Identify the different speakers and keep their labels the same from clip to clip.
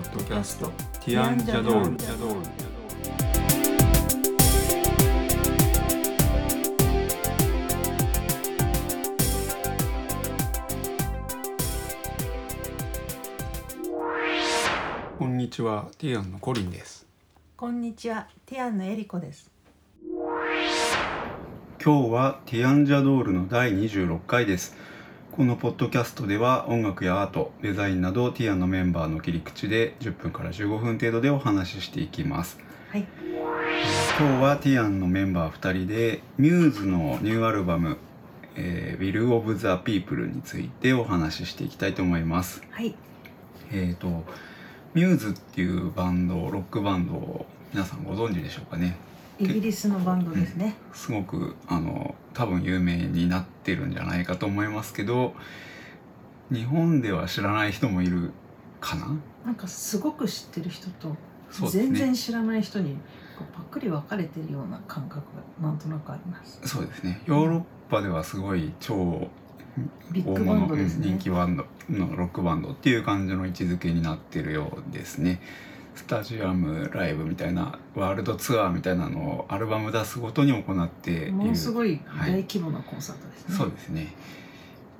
Speaker 1: ポッドキャスト。ティアンジャドール。こんにちは。ティアンのコリンです。
Speaker 2: こんにちは、ティアンのエリコです。
Speaker 1: 今日はティアンジャドールの第26回ですこのポッドキャストでは音楽やアートデザインなどティアンのメンバーの切り口で10分から15分程度でお話ししていきます。
Speaker 2: はい、
Speaker 1: 今日はティアンのメンバー2人でミューズのニューアルバム「えー、Will of the People」についてお話ししていきたいと思います。
Speaker 2: はい、
Speaker 1: えーとミューズっていうバンドロックバンドを皆さんご存知でしょうかね
Speaker 2: イギリスのバンドですね。
Speaker 1: すごくあの多分有名になってるんじゃないかと思いますけど日本では知らない人もいるかな？
Speaker 2: なんかすごく知ってる人と全然知らない人にこうパックリ分かれてるような感覚がなんとなくあります。
Speaker 1: そうですねヨーロッパではすごい超大
Speaker 2: ビッグバン
Speaker 1: 物、
Speaker 2: ドですね
Speaker 1: 人。気バンドのロックバンドっていう感じの位置づけになってるようですねスタジアムライブみたいなワールドツアーみたいなのをアルバム出すごとに行っている。
Speaker 2: ものすごい
Speaker 1: はい
Speaker 2: 大規模なコンサートですね。
Speaker 1: そうですね。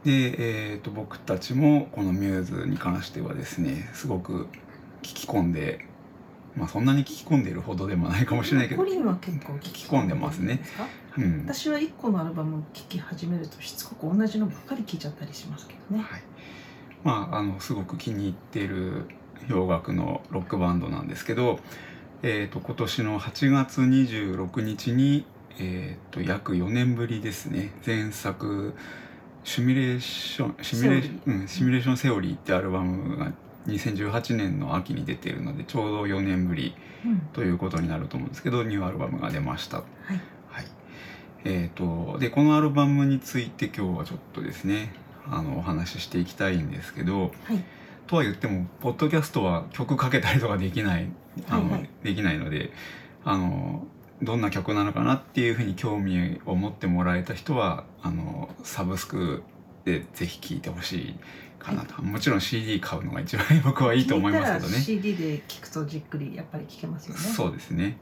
Speaker 1: で、えー、と僕たちもこのミューズに関してはですねすごく聞き込んでまあそんなに聞き込んでいるほどでもないかもしれないけど
Speaker 2: コ、リンは結構聞
Speaker 1: き込んでますね。うん。
Speaker 2: 私は一個のアルバムを聴き始めるとしつこく同じのばっかり聴いちゃったりしますけどね。
Speaker 1: はい、まああのすごく気に入っている洋楽のロックバンドなんですけど、えー、と今年の8月26日に、えー、と約4年ぶりですね。前作「シミュレーションシミュレーションうん、シミュレーションセオリー」ってアルバムが2018年の秋に出ているのでちょうど4年ぶり
Speaker 2: うん、
Speaker 1: ということになると思うんですけどニューアルバムが出ました。
Speaker 2: はい、
Speaker 1: はい。えー、とでこのアルバムについて今日はちょっとですねあのお話ししていきたいんですけど
Speaker 2: はい、
Speaker 1: とは言ってもポッドキャストは曲かけたりとかできないあの、
Speaker 2: はいはい。
Speaker 1: できないのであのどんな曲なのかなっていうふうに興味を持ってもらえた人はあのサブスクでぜひ聴いてほしいかなと、もちろん CD 買うのが一番僕はいいと思いますけどね。
Speaker 2: CD で聴くとじっくりやっぱり聴けますよね。
Speaker 1: そうですね。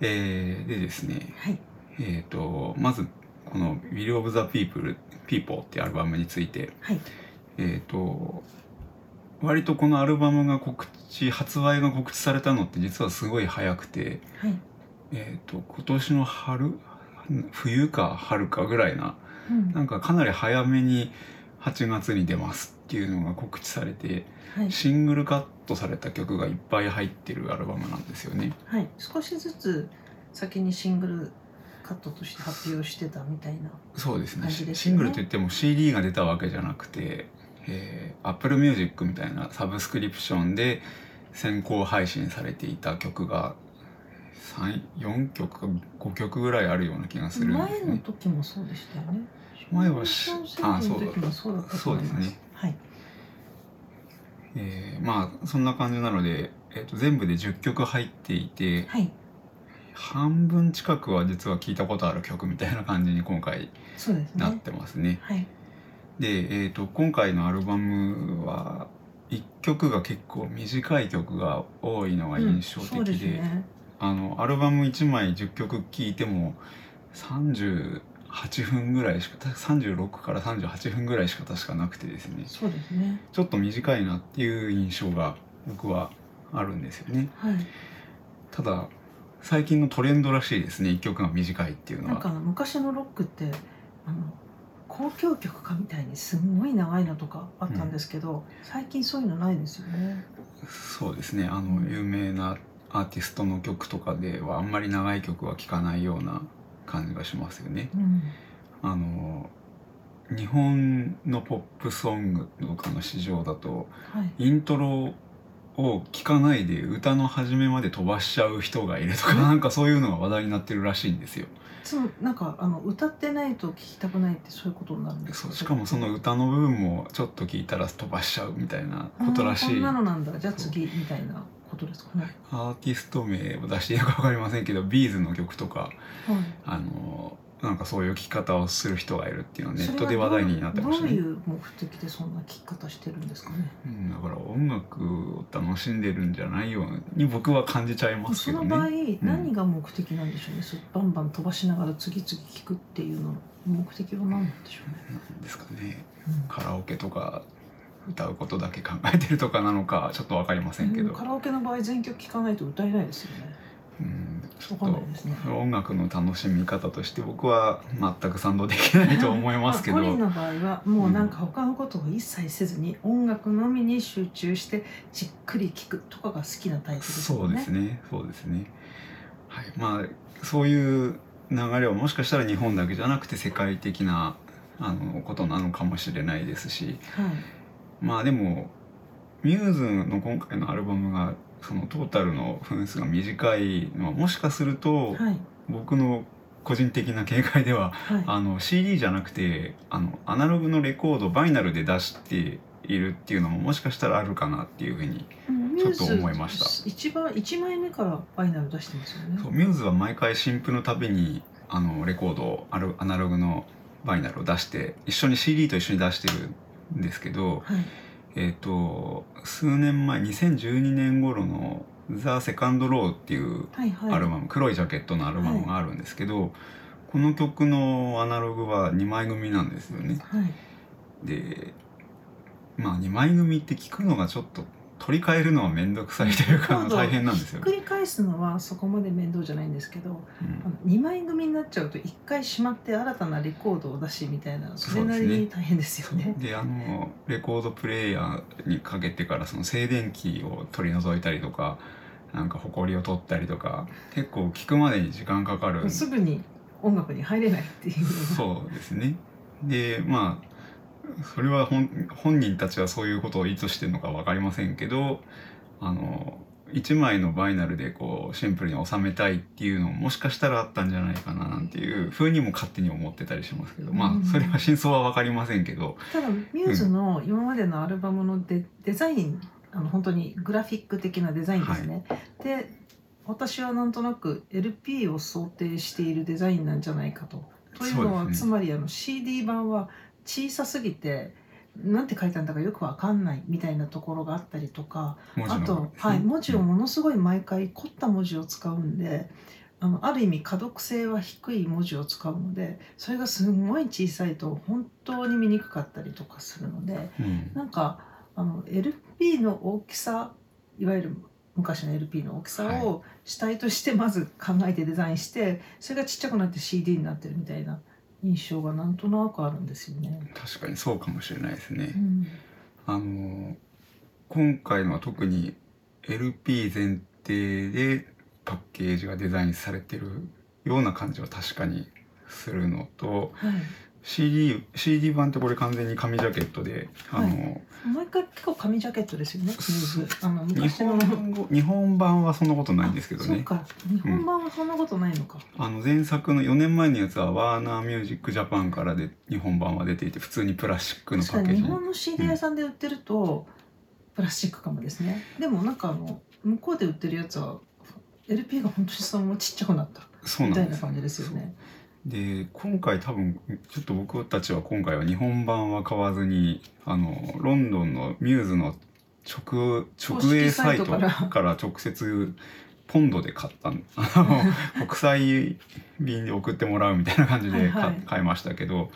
Speaker 1: えーでですね。
Speaker 2: はい、
Speaker 1: えー、とまずこの「Will of the People」People ってアルバムについて、
Speaker 2: はい、
Speaker 1: えー、と割とこのアルバムが告知発売が告知されたのって実はすごい早くて、
Speaker 2: はい、
Speaker 1: えー、と今年の春冬か春かぐらいな
Speaker 2: うん。
Speaker 1: なんかかなり早めに8月に出ますっていうのが告知されて
Speaker 2: はい、
Speaker 1: シングルカットされた曲がいっぱい入ってるアルバムなんですよね。
Speaker 2: はい、少しずつ先にシングルカットとして発表してたみたいな。
Speaker 1: そうですね。シングルといっても CD が出たわけじゃなくて、えー、Apple Music みたいなサブスクリプションで先行配信されていた曲が4曲か5曲ぐらいあるような気がするんです
Speaker 2: 前の
Speaker 1: ね。
Speaker 2: 時もそうでしたよね。
Speaker 1: 前はし
Speaker 2: ショーショーの時もそうだ。
Speaker 1: そうですね
Speaker 2: はい、
Speaker 1: えーまあそんな感じなので、えー、と全部で10曲入っていて
Speaker 2: はい、
Speaker 1: 半分近くは実は聞いたことある曲みたいな感じに今回なっ
Speaker 2: ね。
Speaker 1: てますね。
Speaker 2: はい、
Speaker 1: で、えー、と今回のアルバムは1曲が結構短い曲が多いのが印象的で,、
Speaker 2: うんですね。
Speaker 1: あのアルバム1枚10曲聴いても38分ぐらいしか36から38分ぐらいしか確かなくてですね。
Speaker 2: そうですね。
Speaker 1: ちょっと短いなっていう印象が僕はあるんですよね。
Speaker 2: はい、
Speaker 1: ただ最近のトレンドらしいですね。1曲が短いっていうの
Speaker 2: なんか
Speaker 1: は
Speaker 2: 昔のロックってあの交響曲かみたいにすんごい長いのとかあったんですけど、最近そういうのないですよね。
Speaker 1: そうですねあの有名なアーティストの曲とかではあんまり長い曲は聴かないような感じがしますよね。
Speaker 2: うん、
Speaker 1: あの日本のポップソングとかの市場だと
Speaker 2: はい。
Speaker 1: イントロを聴かないで歌の始めまで飛ばしちゃう人がいるとか
Speaker 2: うん
Speaker 1: なんかそういうのが話題になってるらしいんですよ。
Speaker 2: そのなんかあの歌ってないと聞きたくないってそういうことになるんですか？
Speaker 1: そうしかもその歌の部分もちょっと聞いたら飛ばしちゃうみたいなことらしい
Speaker 2: こんなのなんだじゃあ次みたいなことですかね。
Speaker 1: アーティスト名を出していいのか分かりませんけどビーズの曲とか
Speaker 2: はい。
Speaker 1: あのなんかそういう聴き方をする人がいるっていうのはネットで話題になってましたね。
Speaker 2: どういう目的でそんな聞き方してるんですかね？
Speaker 1: うん、だから音楽を楽しんでるんじゃないように僕は感じちゃいますけど
Speaker 2: その場合、
Speaker 1: ね。
Speaker 2: 何が目的なんでしょうね？そうバンバン飛ばしながら次々聞くっていうの目的は何なんでしょうね、
Speaker 1: なんですかね。
Speaker 2: うん。
Speaker 1: カラオケとか歌うことだけ考えてるとかなのかちょっとわかりませんけど、
Speaker 2: カラオケの場合全曲聴かないと歌えないですよね。
Speaker 1: うん、ちょ
Speaker 2: わ
Speaker 1: っと音楽の楽しみ方として僕は全く賛同できないと思いますけど、
Speaker 2: コリンの場合はもうなんか他のことを一切せずに音楽のみに集中してじっくり聴くとかが好きなタイプですよね。
Speaker 1: そうですね。そうですね。はい。まあそういう流れはもしかしたら日本だけじゃなくて世界的なあのことなのかもしれないですし。
Speaker 2: はい。
Speaker 1: まあでもミューズの今回のアルバムがそのトータルの分数が短いのはもしかすると
Speaker 2: はい。
Speaker 1: 僕の個人的な見解では
Speaker 2: はい。
Speaker 1: あの CD じゃなくてあのアナログのレコード vinyl で出しているっていうのももしかしたらあるかなっていうふうに
Speaker 2: うん
Speaker 1: ちょっと思いました。
Speaker 2: ミューズ一番一枚目から vinyl 出してますよね。
Speaker 1: ミューズは毎回新譜のたびにあのレコードをあるアナログの vinyl を出して一緒に CD と一緒に出してるんですけど、
Speaker 2: はい
Speaker 1: えっ、と数年前2012年頃の「The Second Law」っていう
Speaker 2: はいはい。
Speaker 1: アルバム、黒いジャケットのアルバムがあるんですけど、この曲のアナログは2枚組なんですよね。
Speaker 2: はい。
Speaker 1: でまあ2枚組って聞くのがちょっと取り替えるのは面倒くさいというか大変なんですよ
Speaker 2: ひっく。り返すのはそこまで面倒じゃないんですけど、
Speaker 1: うん
Speaker 2: あの二枚組になっちゃうと一回しまって新たなレコードを出しみたいなそれなりに大変ですよね。
Speaker 1: であのレコードプレーヤーにかけてからその静電気を取り除いたりとかなんか埃を取ったりとか結構聞くまでに時間かかる
Speaker 2: すぐに音楽に入れないっていう。
Speaker 1: そうですねでまあそれは本本人たちはそういうことを意図してるのか分かりませんけどあの1枚のバイナルでこうシンプルに収めたいっていうのももしかしたらあったんじゃないかななんていうふうにも勝手に思ってたりしますけどま
Speaker 2: うん
Speaker 1: あそれは真相は分かりませんけど
Speaker 2: ただミューズの今までのアルバムのデデザインあの本当にグラフィック的なデザインですね。で私はなんとなく LP を想定しているデザインなんじゃないかと。というのは
Speaker 1: ね
Speaker 2: つまりあの CD 版は小さすぎてなんて書いたんだかよくわかんないみたいなところがあったりとかあと、はい、文字をものすごい毎回凝った文字を使うんであのある意味可読性は低い文字を使うのでそれがすごい小さいと本当に見にくかったりとかするので
Speaker 1: うん。
Speaker 2: なんかあの LP の大きさいわゆる昔の LP の大きさを主体としてまず考えてデザインしてそれがちっちゃくなって CD になってるみたいな印象がなんとなくあるんですよね。
Speaker 1: 確かにそうかもしれないですね
Speaker 2: う。ん
Speaker 1: あの今回のは特に LP 前提でパッケージがデザインされてるような感じは確かにするのと
Speaker 2: はい
Speaker 1: CD, CD 版ってこれ完全に紙ジャケットで、あの
Speaker 2: 毎回結構紙ジャケットですよね。あの
Speaker 1: 日本語日本版はそんなことないんですけどね
Speaker 2: そうか日本版はそんなことないのか。
Speaker 1: あの前作の4年前のやつはワーナーミュージックジャパンからで日本版は出ていて普通にプラスチックの
Speaker 2: 確
Speaker 1: パッケージ
Speaker 2: 日本の CD 屋さんで売ってると、プラスチックかもですね。でもなんかあの向こうで売ってるやつは LP が本当にそのままちっちゃくなったみたいな感じですよね。
Speaker 1: で今回多分ちょっと僕たちは今回は日本版は買わずにあのロンドンのミューズの直直営サイト
Speaker 2: から
Speaker 1: 直接ポンドで買ったん 国際便で送ってもらうみたいな感じで買いましたけど、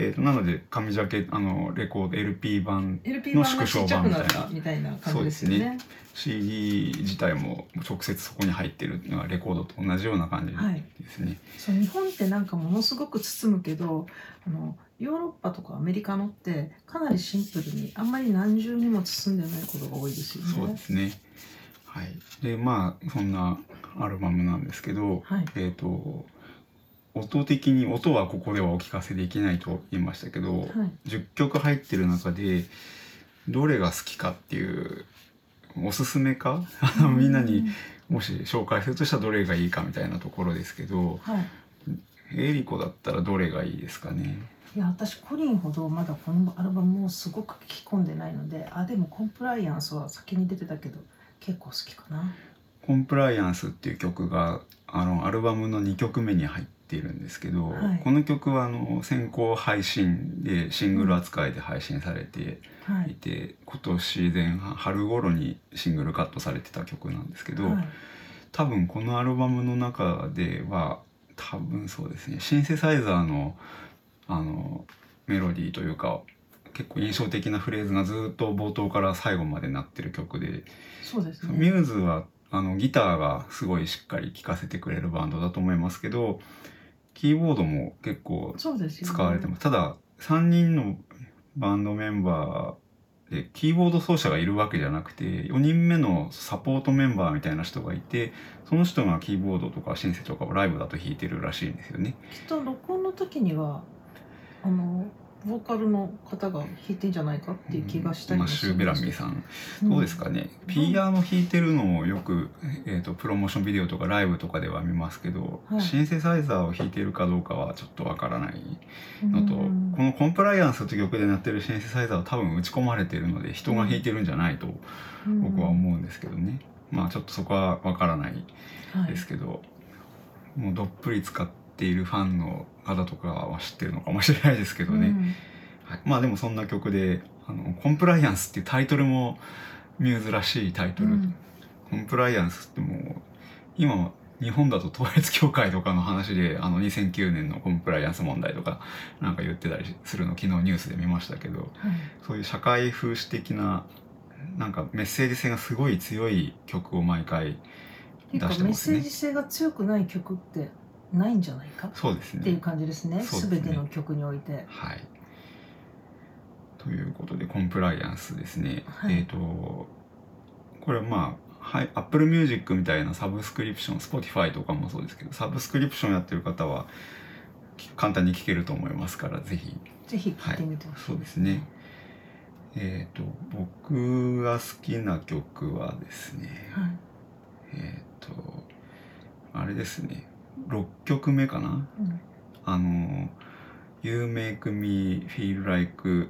Speaker 1: えー、となので紙ジャケあのレコード LP 版
Speaker 2: LP 版がちっちゃくなったみたいな感じですよ
Speaker 1: そう
Speaker 2: ね。
Speaker 1: CD 自体も直接そこに入ってるのがレコードと同じような感じ
Speaker 2: はい。
Speaker 1: ですね。
Speaker 2: そう日本ってなんかものすごく包むけどあのヨーロッパとかアメリカのってかなりシンプルにあんまり何重にも包んでないことが多いですよね。
Speaker 1: そうですね。はい。で、まあ、そんなアルバムなんですけど、
Speaker 2: はい
Speaker 1: えっ、と、音的に、音はここではお聞かせできないと言いましたけど、
Speaker 2: はい。
Speaker 1: 10曲入ってる中で、どれが好きかっていう、おすすめか？みんなにもし紹介するとしたらどれがいいかみたいなところですけど、
Speaker 2: はい。
Speaker 1: エリコだったらどれがいいですかね？
Speaker 2: いや私コリンほどまだこのアルバムをすごく聴き込んでないのであでもコンプライアンスは先に出てたけど結構好きかな。
Speaker 1: コンプライアンスっていう曲があのアルバムの2曲目に入っっているんですけど、
Speaker 2: はい。
Speaker 1: この曲はあの先行配信でシングル扱いで配信されて
Speaker 2: はい。い
Speaker 1: て、今年前半春頃にシングルカットされてた曲なんですけど、
Speaker 2: はい。
Speaker 1: 多分このアルバムの中では多分そうですねシンセサイザーのあのメロディーというか結構印象的なフレーズがずっと冒頭から最後まで鳴ってる曲で、
Speaker 2: そうですね。
Speaker 1: ミューズはあのギターがすごいしっかり聴かせてくれるバンドだと思いますけどキーボードも結構使われてます、ただ3人のバンドメンバーでキーボード奏者がいるわけじゃなくて4人目のサポートメンバーみたいな人がいてその人がキーボードとかシンセとかをライブだと弾いてるらしいんですよね。
Speaker 2: きっと録音の時にはあのボーカルの方が弾いてんじゃないかっていう気がしたり
Speaker 1: シュ・ベラミーさん。
Speaker 2: ど
Speaker 1: どうですかね、ピアノ弾いてるのをよく、えー、とプロモーションビデオとかライブとかでは見ますけど、
Speaker 2: はい。
Speaker 1: シンセサイザーを弾いてるかどうかはちょっとわからないのと、
Speaker 2: うん。
Speaker 1: この「コンプライアンス」という曲で鳴ってるシンセサイザーは多分打ち込まれてるので人が弾いてるんじゃないと僕は思うんですけどね、まあちょっとそこはわからない
Speaker 2: はい
Speaker 1: ですけど、もうどっぷり使っているファンの方とかは知ってるのかもしれないですけどね、
Speaker 2: うん。
Speaker 1: はい、まあでもそんな曲であの「コンプライアンス」っていうタイトルもミューズらしいタイトル、
Speaker 2: うん。
Speaker 1: コンプライアンスってもう今日本だと統一教会とかの話であの2009年のコンプライアンス問題とかなんか言ってたりするの昨日ニュースで見ましたけど
Speaker 2: はい。
Speaker 1: そういう社会風刺的ななんかメッセージ性がすごい強い曲を毎回出してますね。
Speaker 2: セージ性が強くない曲ってないんじゃないか？
Speaker 1: そうです
Speaker 2: っていう
Speaker 1: ね。
Speaker 2: 感じですね。
Speaker 1: すね。
Speaker 2: 全ての曲において。
Speaker 1: はい。ということでコンプライアンスですね。
Speaker 2: はい。
Speaker 1: えっ、とこれはまあはい、Apple Music みたいなサブスクリプション Spotify とかもそうですけどサブスクリプションやってる方はき簡単に聴けると思いますからぜひ。
Speaker 2: ぜひ聴い。てみてほしい、
Speaker 1: そうですね。えっ、と僕が好きな曲はですね
Speaker 2: はい。
Speaker 1: えっ、とあれですね6曲目かな？
Speaker 2: うん。
Speaker 1: あの「You Make Me Feel Like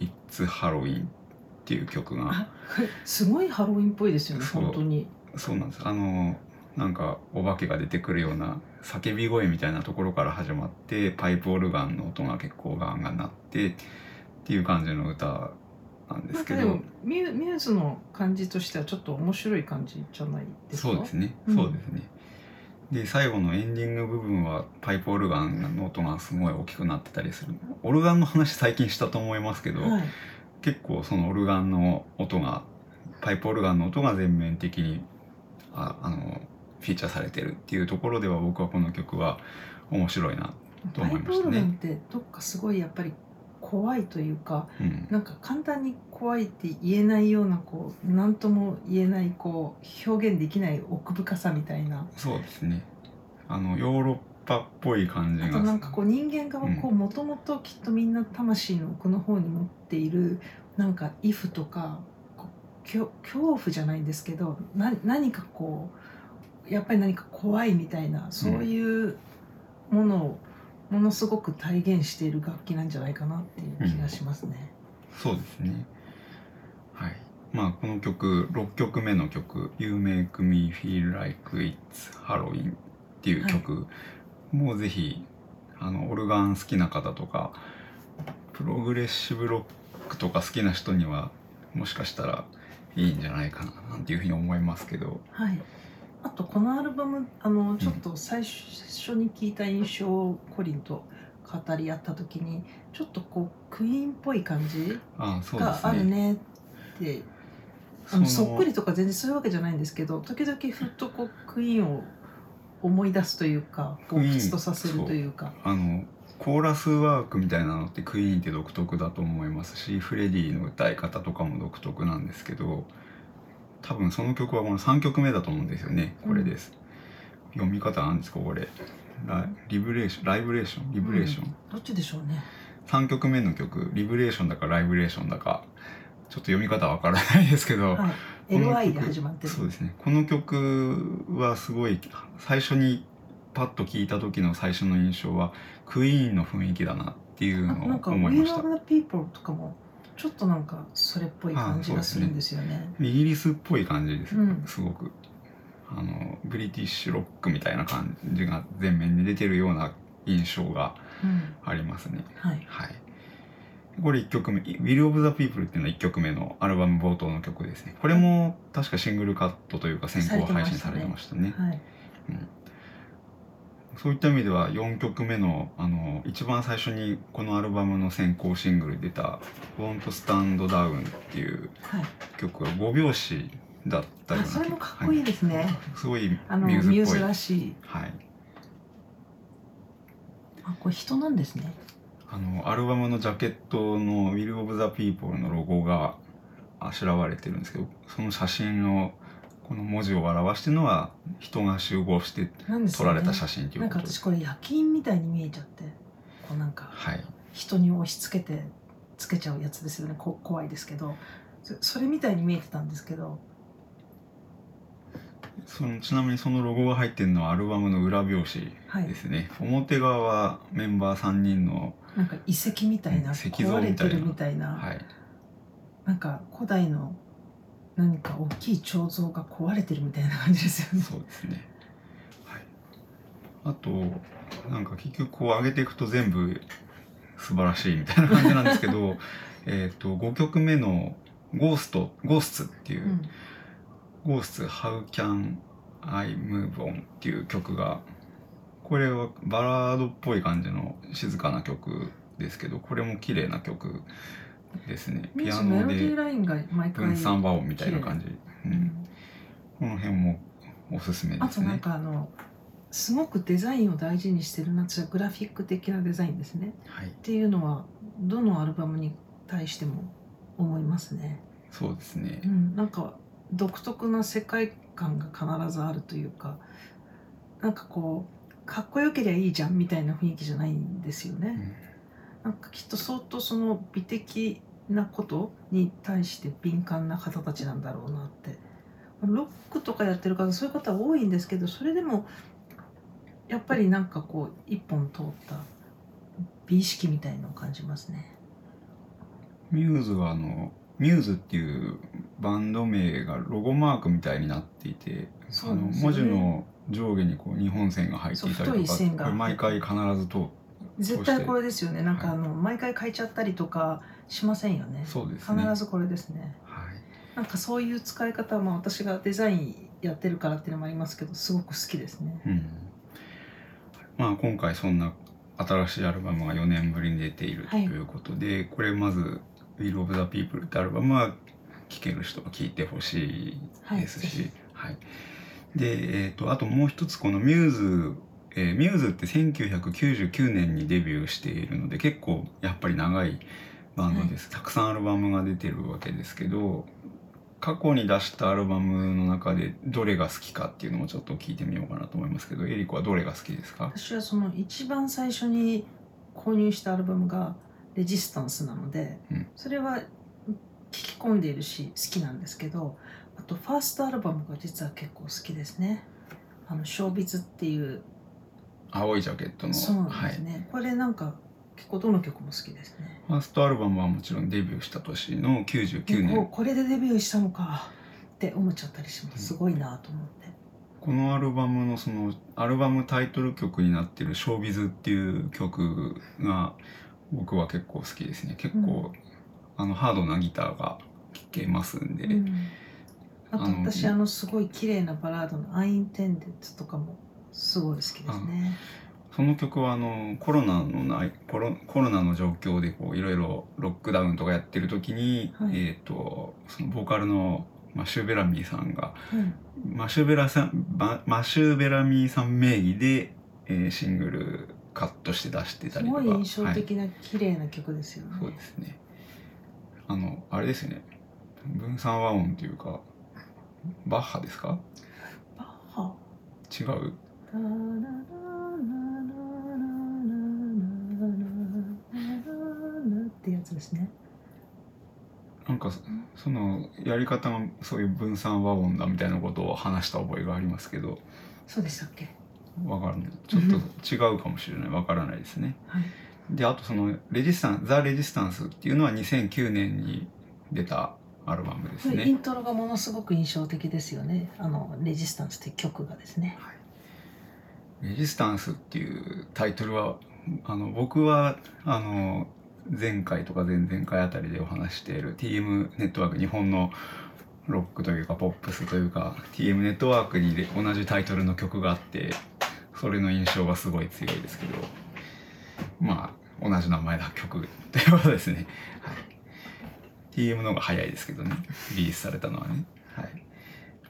Speaker 1: It's Halloween」っていう曲が。
Speaker 2: あすごいハロウィンっぽいですよね本当に。
Speaker 1: そうなんです。あのなんかお化けが出てくるような叫び声みたいなところから始まってパイプオルガンの音が結構ガンガン鳴ってっていう感じの歌なんですけど。
Speaker 2: ミュミューズの感じとしてはちょっと面白い感じじゃないですか？
Speaker 1: そうですね、
Speaker 2: うん。
Speaker 1: そうですねで最後のエンディング部分はパイプオルガンの音がすごい大きくなってたりする。オルガンの話最近したと思いますけど、
Speaker 2: はい。
Speaker 1: 結構そのオルガンの音がパイプオルガンの音が全面的にああのフィーチャーされてるっていうところでは僕はこの曲は面白いな、と
Speaker 2: パイプオ
Speaker 1: 思いましたね。
Speaker 2: ルガンってどっかすごいやっぱり怖いというか
Speaker 1: うん、
Speaker 2: なんか簡単に怖いって言えないようなこう何とも言えないこう表現できない奥深さみたいな。
Speaker 1: そうですね。あのヨーロッパっぽい感じが。
Speaker 2: あとなんかこう人間がこうもともときっとみんな魂の奥の方に持っているなんか「イフ」とか恐怖じゃないんですけどな何かこうやっぱり何か怖いみたいなそういうものをものすごく体現している楽器なんじゃないかなっていう気がしますね。
Speaker 1: そうですね。はい。まあこの曲6曲目の曲「You Make Me Feel Like It's Halloween」っていう曲、もうぜひあのオルガン好きな方とかプログレッシブロックとか好きな人にはもしかしたらいいんじゃないかななんていうふうに思いますけど。
Speaker 2: はい、あとこのアルバムあのちょっと最初に聞いた印象をコリンと語り合った時にちょっとこうクイーンっぽい感じがあるねってあのそっくりとか全然そういうわけじゃないんですけど時々ふっとこうクイーンを思い出すというかこう
Speaker 1: クイーン
Speaker 2: ふつとさせるというか。
Speaker 1: あのコーラスワークみたいなのってクイーンって独特だと思いますしフレディの歌い方とかも独特なんですけど多分その曲はこの3曲目だと思うんですよね。これです、読み方なんですかこれ。ラリブレーションライブレーションリブレーション、
Speaker 2: どっちでしょうね。
Speaker 1: 3曲目の曲リブレーションだかライブレーションだか。ちょっと読み方わからないですけど、
Speaker 2: はい、
Speaker 1: この
Speaker 2: LI
Speaker 1: 曲
Speaker 2: で始まってる。
Speaker 1: そうですね。この曲はすごい最初にパッと聞いた時の最初の印象はクイーンの雰囲気だなっていうのを
Speaker 2: あなんか「We
Speaker 1: 思いました
Speaker 2: Love the People」とかもちょっとなんかそれっぽい感じがするんですよね。
Speaker 1: イギリスっぽい感じです、
Speaker 2: うん
Speaker 1: すごくあのブリティッシュロックみたいな感じが前面に出てるような印象が
Speaker 2: うん
Speaker 1: ありますね。
Speaker 2: はい
Speaker 1: はい。これ1曲目、Will of the People っていうのは1曲目のアルバム冒頭の曲ですね。これも確かシングルカットというか先行配信されてましたね。
Speaker 2: はい
Speaker 1: そういった意味では4曲目のあの一番最初にこのアルバムの先行シングルで出た「Won't Stand Down」っていう
Speaker 2: はい。
Speaker 1: 曲が5拍子だったような
Speaker 2: あそれもかっこいいですね、
Speaker 1: はい。すごい
Speaker 2: あの
Speaker 1: ミューズっぽい。
Speaker 2: ミューズらしい。
Speaker 1: はい。
Speaker 2: あこれ人なんですね。
Speaker 1: あのアルバムのジャケットの「Will of the People」のロゴがあしらわれてるんですけどその写真をこの文字を表してるのは人が集合して撮られた写真とい
Speaker 2: な
Speaker 1: うんこと。です。
Speaker 2: か私これ夜勤みたいに見えちゃってこうなんか
Speaker 1: はい。
Speaker 2: 人に押し付けてつけちゃうやつですよね。こ怖いですけど。そそれみたいに見えてたんですけど。
Speaker 1: そのちなみにそのロゴが入ってるのはアルバムの裏表紙
Speaker 2: はい。
Speaker 1: ですね、表側はメンバー3人の、
Speaker 2: なんか遺跡みたいな
Speaker 1: うん石像
Speaker 2: 壊れて
Speaker 1: みたいな。
Speaker 2: るみたいな、
Speaker 1: はい、
Speaker 2: なんか古代の何か大きい彫像が壊れてるみたいな感じですよね。
Speaker 1: そうですね、はい、あとなんか結局こう上げていくと全部素晴らしいみたいな感じなんですけど えっと5曲目の「ゴースト」「ゴースツ」っていうう、
Speaker 2: ん、
Speaker 1: ゴースツ How Can I Move On っていう曲がこれはバラードっぽい感じの静かな曲ですけどこれも綺麗な曲ですね。ピアノ
Speaker 2: メロディー
Speaker 1: で
Speaker 2: ラインが毎回
Speaker 1: 分散和音みたいな感じ、う、
Speaker 2: うん。ん
Speaker 1: この辺もおすすめです
Speaker 2: あとなん
Speaker 1: ね
Speaker 2: かあのすごくデザインを大事にしてるなってグラフィック的なデザインですね。
Speaker 1: はい。
Speaker 2: っていうのはどのアルバムに対しても思いますね。
Speaker 1: そうですね。
Speaker 2: う、ん、なんか独特な世界観が必ずあるというかなんかこうかっこよけりゃいいじゃんみたいな雰囲気じゃないんですよね。
Speaker 1: うん。
Speaker 2: なんかきっと相当その美的なことに対して敏感な方たちなんだろうなって。ロックとかやってる方そういう方は多いんですけどそれでもやっぱりなんかこう一本通った美意識みたいのを感じますね。
Speaker 1: ミューズはあのミューズっていうバンド名がロゴマークみたいになっていて、
Speaker 2: そね。
Speaker 1: 文字の上下にこう日本線が入っていたりとか毎回必ずと
Speaker 2: 絶対これですよね。なんか
Speaker 1: はい。
Speaker 2: あの、毎回変えちゃったりとかしませんよね。
Speaker 1: そうですね。
Speaker 2: 必ずこれですね。
Speaker 1: はい。
Speaker 2: なんかそういう使い方はまあ私がデザインやってるからっていうのもありますけどすごく好きですね。
Speaker 1: うん、まあ今回そんな新しいアルバムが4年ぶりに出ていると
Speaker 2: はい。
Speaker 1: いうことで、これまず「Will of the People」ってアルバムは聴ける人は聴いてほしいですし、
Speaker 2: ぜ
Speaker 1: はい。で、えー、とあともう一つこのミューズえーミューズって1999年にデビューしているので結構やっぱり長いバンドです、たくさんアルバムが出てるわけですけど過去に出したアルバムの中でどれが好きかっていうのもちょっと聞いてみようかなと思いますけどエリコはどれが好きですか？
Speaker 2: 私はその一番最初に購入したアルバムが「レジスタンス」なので、
Speaker 1: うん。
Speaker 2: それは聴き込んでいるし好きなんですけどあとファーストアルバムが実は結構好きですね。あのショービズっていう
Speaker 1: 青いジャケットの。
Speaker 2: そうですね、これなんか結構どの曲も好きですね。
Speaker 1: ファーストアルバムはもちろんデビューした年の99
Speaker 2: でこう
Speaker 1: 年
Speaker 2: これでデビューしたのかって思っちゃったりしますすごいなと思って。
Speaker 1: このアルバムのそのアルバムタイトル曲になってる「ショービズ」っていう曲が僕は結構好きですね結構、あのハードなギターが聴けますんで、
Speaker 2: うんあと私あのすごい綺麗なバラードの「アインテンデッド」とかもすごい好きですね。
Speaker 1: その曲はあのコロナのないコロコロナの状況でこういろいろロックダウンとかやってる時に、
Speaker 2: はい。
Speaker 1: えっ、とそのボーカルのマシュー・ベラミーさんが
Speaker 2: はい
Speaker 1: マシュー・ベラさんママシュー・ベラミーさん名義で、えーシングルカットして出してた
Speaker 2: す
Speaker 1: りとか。
Speaker 2: ごい印象
Speaker 1: はい
Speaker 2: 的な綺麗な曲ですよね。
Speaker 1: そうですね。あのあれですね。分散和音というかバッハですか？
Speaker 2: バッハ。
Speaker 1: 違う？
Speaker 2: ですね。
Speaker 1: なんかそそのやり方がそういう分散和音だみたいなことを話した覚えがありますけど
Speaker 2: そうでしたっけ？
Speaker 1: わからないちょっと違うかもしれないわからないですね
Speaker 2: はい。
Speaker 1: であとそのレジスタンザ・レジスタンスっていうのは2009年に出たアルバムです
Speaker 2: イ
Speaker 1: ね。
Speaker 2: ントロがものすごく印象的ですよね。あのレジスタンスという曲がですね。
Speaker 1: レジスタンスっていうタイトルはあの僕はあの前回とか前々回あたりでお話している TM ネットワーク日本のロックというかポップスというか TM ネットワークに同じタイトルの曲があってそれの印象がすごい強いですけどまあ同じ名前の曲ということですね、はい、TM の方が早いですけどね。リリースされたのはね。はい。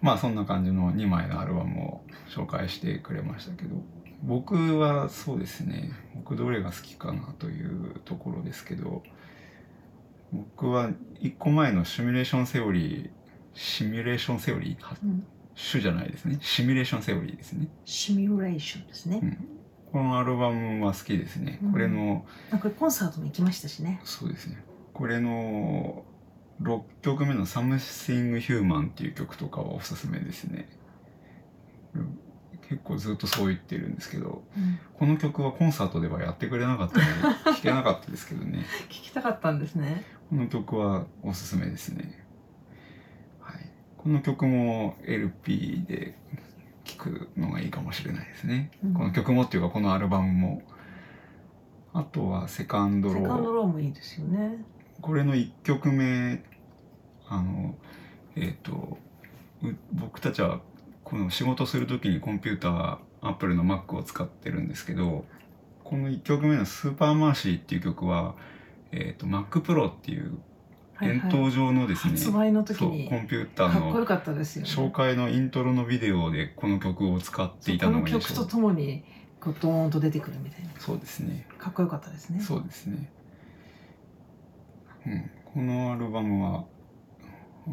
Speaker 1: まあそんな感じの2枚のアルバムを紹介してくれましたけど。僕はそうですね。僕どれが好きかなというところですけど僕は1個前のシミュレーションセオリーシミュレーションセオリーは
Speaker 2: うん、
Speaker 1: 種じゃないですね。シミュレーションセオリーですね。
Speaker 2: シミュレーションですね。
Speaker 1: うん。このアルバムは好きですね。
Speaker 2: うん。
Speaker 1: これの、
Speaker 2: なんかコンサートも行きましたしね。
Speaker 1: そうですね。これの6曲目の「Something Human」っていう曲とかはおすすめですね。うん結構ずっとそう言ってるんですけど
Speaker 2: うん、
Speaker 1: この曲はコンサートではやってくれなかったので 聴けなかったですけどね。
Speaker 2: 聞きたかったんですね。
Speaker 1: この曲はおすすめですね。はい。この曲も LP で聴くのがいいかもしれないですね、
Speaker 2: うん。
Speaker 1: この曲もっていうかこのアルバムも。あとはセカンドロー。
Speaker 2: セカンドローもいいですよね。
Speaker 1: これの1曲目あのえっ、とう僕たちはこの仕事する時にコンピューターアップルの Mac を使ってるんですけどこの1曲目の「Supremacy」っていう曲は、えー、と Mac Pro っていう
Speaker 2: はいはい
Speaker 1: 円筒状のですね、
Speaker 2: 発売の時
Speaker 1: そう
Speaker 2: に
Speaker 1: コンピューターの
Speaker 2: かっこよかったですよね。
Speaker 1: 紹介のイントロのビデオでこの曲を使っていた
Speaker 2: この
Speaker 1: のが
Speaker 2: 曲とともにこうドーンと出てくるみたいな
Speaker 1: そうですね
Speaker 2: かっこよかったですね。
Speaker 1: そうですね。うん、このアルバムは、あ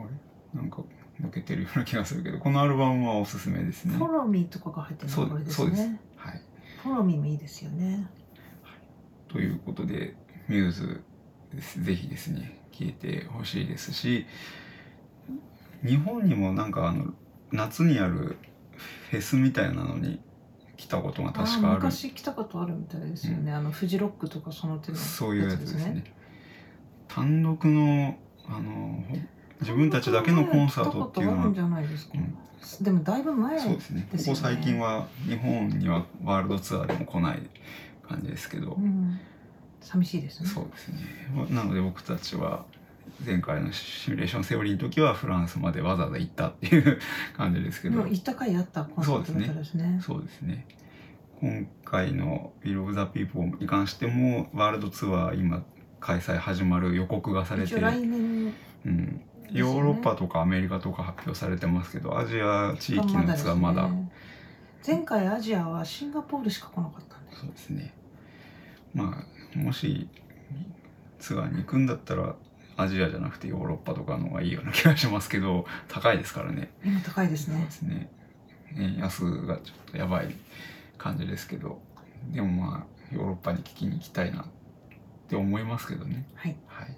Speaker 1: れ？なんか抜けてるような気がするけど、このアルバムはおすすめですね。
Speaker 2: フォローミーとかが入ってる
Speaker 1: そう
Speaker 2: のこれです
Speaker 1: そうです
Speaker 2: ね。
Speaker 1: はい。
Speaker 2: フォローミーもいいですよね。
Speaker 1: ということで、ミューズ。ぜひですね、聴いてほしいですし、日本にもなんかあの、夏にあるフェスみたいなのに来たことが確かある。
Speaker 2: 昔来たことあるみたいですよね。あのフジロックとかその手の
Speaker 1: そういうやつですね。単独の、あの、自分たちだけのコンサートっていうのは。
Speaker 2: ですか。
Speaker 1: うん。
Speaker 2: でもだいぶ前
Speaker 1: そうですね。ここ最近は日本にはワールドツアーでも来ない感じですけど、
Speaker 2: うん、寂しいですね。
Speaker 1: そうですね。なので僕たちは前回のシミュレーションセオリーの時はフランスまでわざわざ行ったっていう感じですけど。
Speaker 2: 行った回あったコンサートだったですね。
Speaker 1: そうですね。今回の「Will of the People」に関してもワールドツアー今開催始まる予告がされて。
Speaker 2: 来年。
Speaker 1: うん、ヨーロッパとかアメリカとか発表されてますけどアジア地域のツアーまだ
Speaker 2: ね前回アジアはシンガポールしか来なかったんです。
Speaker 1: そうですね。まあもしツアーに行くんだったらアジアじゃなくてヨーロッパとかの方がいいような気がしますけど高いですからね。
Speaker 2: 今高いですね
Speaker 1: そうで。すね。円安がちょっとやばい感じですけどでもまあヨーロッパに聞きに行きたいなって思いますけどね。
Speaker 2: はい。
Speaker 1: はい。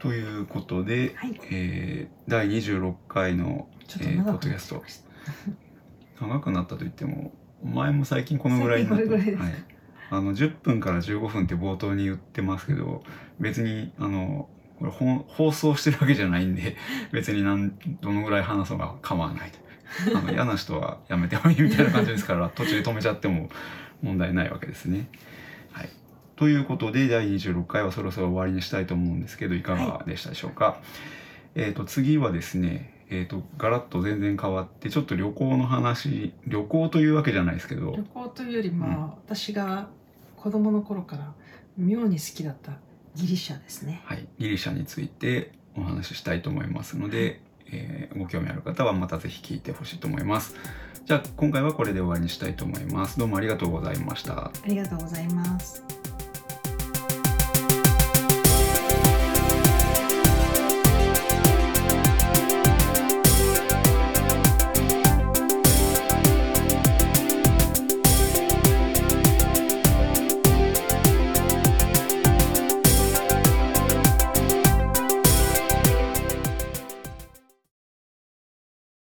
Speaker 1: ということで、
Speaker 2: はい。
Speaker 1: えー第26回のえーポッドキャ
Speaker 2: した。
Speaker 1: 長くなったと言っても前も最近このぐらいになったはい、あの10分から15分って冒頭に言ってますけど別にあのこれ放送してるわけじゃないんで別になんどのぐらい話すのが構わないとあの 嫌な人はやめてもいいみたいな感じですから途中で止めちゃっても問題ないわけですね。はい、ということで第26回はそろそろ終わりにしたいと思うんですけどいかがでしたでしょうか？えー、と次はですね、えー、とガラッと全然変わってちょっと旅行の話旅行というわけじゃないですけど
Speaker 2: 旅行というよりまあ、私が子供の頃から妙に好きだったギリシャですね。
Speaker 1: はい、ギリシャについてお話ししたいと思いますので、えーご興味ある方はまたぜひ聞いてほしいと思います。じゃあ今回はこれで終わりにしたいと思います。どうもありがとうございました。
Speaker 2: ありがとうございます。